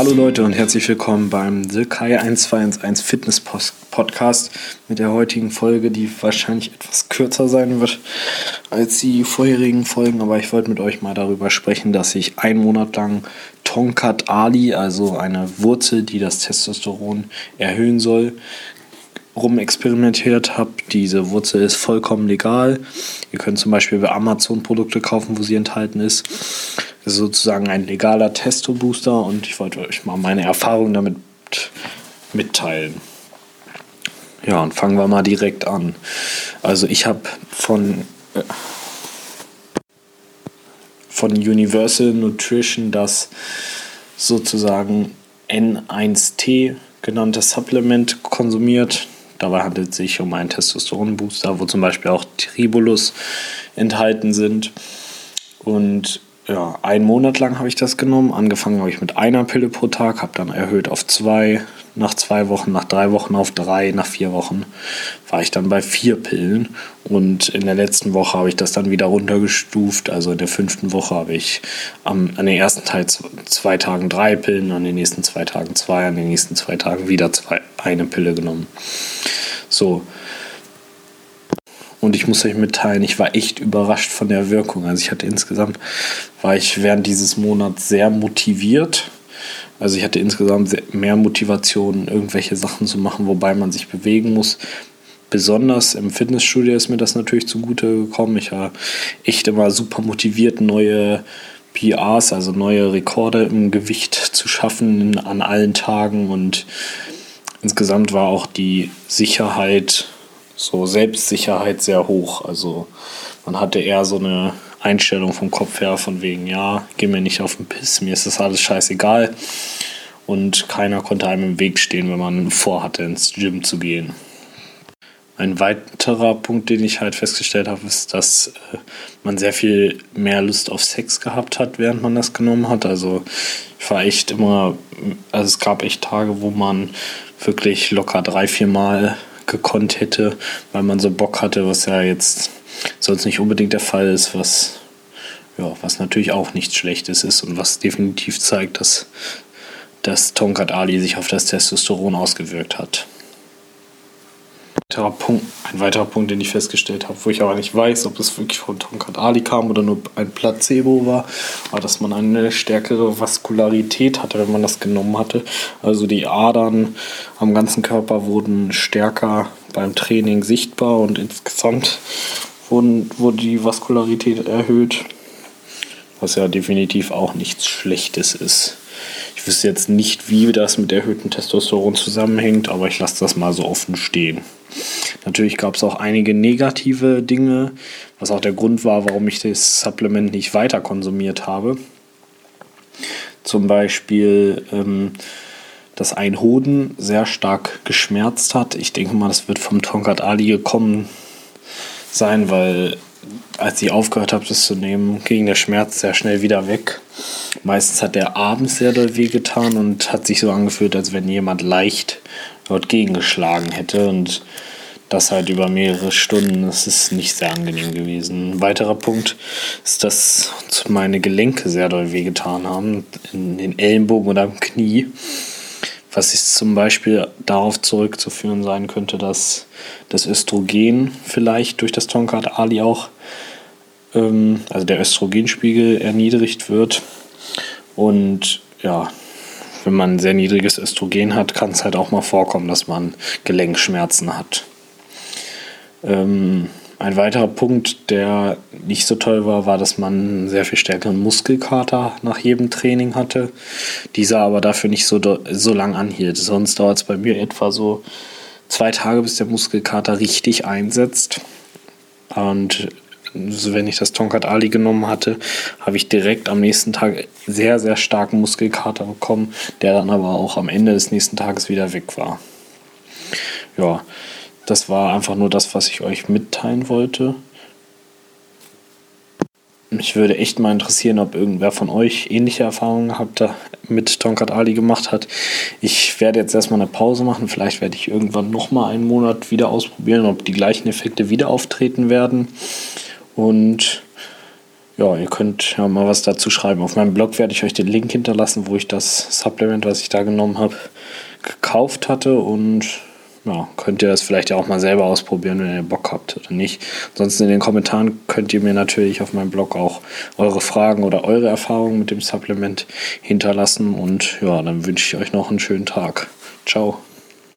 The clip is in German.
Leute und herzlich willkommen beim The Kai 1211 Fitness Podcast mit der heutigen Folge, die wahrscheinlich etwas kürzer sein wird als die vorherigen Folgen, aber ich wollte mit euch mal darüber sprechen, dass ich einen Monat lang Tonkat Ali, also eine Wurzel, die das Testosteron erhöhen soll, rumexperimentiert habe. Diese Wurzel ist vollkommen legal. Ihr könnt zum Beispiel bei Amazon Produkte kaufen, wo sie enthalten ist. Sozusagen ein legaler Testo-Booster und ich wollte euch mal meine Erfahrungen damit mitteilen. Ja, und fangen wir mal direkt an. Also ich habe von, äh, von Universal Nutrition das sozusagen N1T genannte Supplement konsumiert. Dabei handelt es sich um einen Testosteronbooster, wo zum Beispiel auch Tribulus enthalten sind. Und ja, einen Monat lang habe ich das genommen. Angefangen habe ich mit einer Pille pro Tag, habe dann erhöht auf zwei, nach zwei Wochen, nach drei Wochen auf drei, nach vier Wochen war ich dann bei vier Pillen. Und in der letzten Woche habe ich das dann wieder runtergestuft. Also in der fünften Woche habe ich am, an den ersten Teil zwei Tagen drei Pillen, an den nächsten zwei Tagen zwei, an den nächsten zwei Tagen wieder zwei, eine Pille genommen. So, und ich muss euch mitteilen, ich war echt überrascht von der Wirkung. Also ich hatte insgesamt, war ich während dieses Monats sehr motiviert. Also ich hatte insgesamt mehr Motivation, irgendwelche Sachen zu machen, wobei man sich bewegen muss. Besonders im Fitnessstudio ist mir das natürlich zugute gekommen. Ich war echt immer super motiviert, neue PRs, also neue Rekorde im Gewicht zu schaffen an allen Tagen. Und insgesamt war auch die Sicherheit so Selbstsicherheit sehr hoch. Also man hatte eher so eine Einstellung vom Kopf her von wegen, ja, geh mir nicht auf den Piss, mir ist das alles scheißegal. Und keiner konnte einem im Weg stehen, wenn man vorhatte, ins Gym zu gehen. Ein weiterer Punkt, den ich halt festgestellt habe, ist, dass äh, man sehr viel mehr Lust auf Sex gehabt hat, während man das genommen hat. Also ich war echt immer, also es gab echt Tage, wo man wirklich locker drei, vier Mal gekonnt hätte, weil man so Bock hatte, was ja jetzt sonst nicht unbedingt der Fall ist, was, ja, was natürlich auch nichts Schlechtes ist und was definitiv zeigt, dass, dass Tonkat Ali sich auf das Testosteron ausgewirkt hat weiterer Punkt, ein weiterer Punkt, den ich festgestellt habe, wo ich aber nicht weiß, ob es wirklich von Tonkat Ali kam oder nur ein Placebo war, war, dass man eine stärkere Vaskularität hatte, wenn man das genommen hatte. Also die Adern am ganzen Körper wurden stärker beim Training sichtbar und insgesamt wurden, wurde die Vaskularität erhöht, was ja definitiv auch nichts Schlechtes ist. Ich wüsste jetzt nicht, wie das mit erhöhtem Testosteron zusammenhängt, aber ich lasse das mal so offen stehen. Natürlich gab es auch einige negative Dinge, was auch der Grund war, warum ich das Supplement nicht weiter konsumiert habe. Zum Beispiel, ähm, dass ein Hoden sehr stark geschmerzt hat. Ich denke mal, das wird vom Tonkat Ali gekommen sein, weil als ich aufgehört habe, das zu nehmen, ging der Schmerz sehr schnell wieder weg. Meistens hat der abends sehr doll wehgetan und hat sich so angefühlt, als wenn jemand leicht dort gegengeschlagen hätte. Und das halt über mehrere Stunden. Das ist nicht sehr angenehm gewesen. Ein weiterer Punkt ist, dass meine Gelenke sehr doll wehgetan haben, in den Ellenbogen oder am Knie. Was ist zum Beispiel darauf zurückzuführen sein könnte, dass das Östrogen vielleicht durch das Tonkat Ali auch, ähm, also der Östrogenspiegel erniedrigt wird. Und ja, wenn man ein sehr niedriges Östrogen hat, kann es halt auch mal vorkommen, dass man Gelenkschmerzen hat. Ähm, ein weiterer Punkt, der nicht so toll war, war, dass man sehr viel stärkeren Muskelkater nach jedem Training hatte. Dieser aber dafür nicht so, so lang anhielt. Sonst dauert es bei mir etwa so zwei Tage, bis der Muskelkater richtig einsetzt. Und wenn ich das Tonkat Ali genommen hatte, habe ich direkt am nächsten Tag sehr, sehr starken Muskelkater bekommen, der dann aber auch am Ende des nächsten Tages wieder weg war. Ja, das war einfach nur das, was ich euch mitteilen wollte. Mich würde echt mal interessieren, ob irgendwer von euch ähnliche Erfahrungen gehabt mit Tonkat Ali gemacht hat. Ich werde jetzt erstmal eine Pause machen. Vielleicht werde ich irgendwann nochmal einen Monat wieder ausprobieren, ob die gleichen Effekte wieder auftreten werden. Und ja, ihr könnt ja mal was dazu schreiben. Auf meinem Blog werde ich euch den Link hinterlassen, wo ich das Supplement, was ich da genommen habe, gekauft hatte und ja, könnt ihr das vielleicht auch mal selber ausprobieren, wenn ihr Bock habt oder nicht. Ansonsten in den Kommentaren könnt ihr mir natürlich auf meinem Blog auch eure Fragen oder eure Erfahrungen mit dem Supplement hinterlassen und ja, dann wünsche ich euch noch einen schönen Tag. Ciao.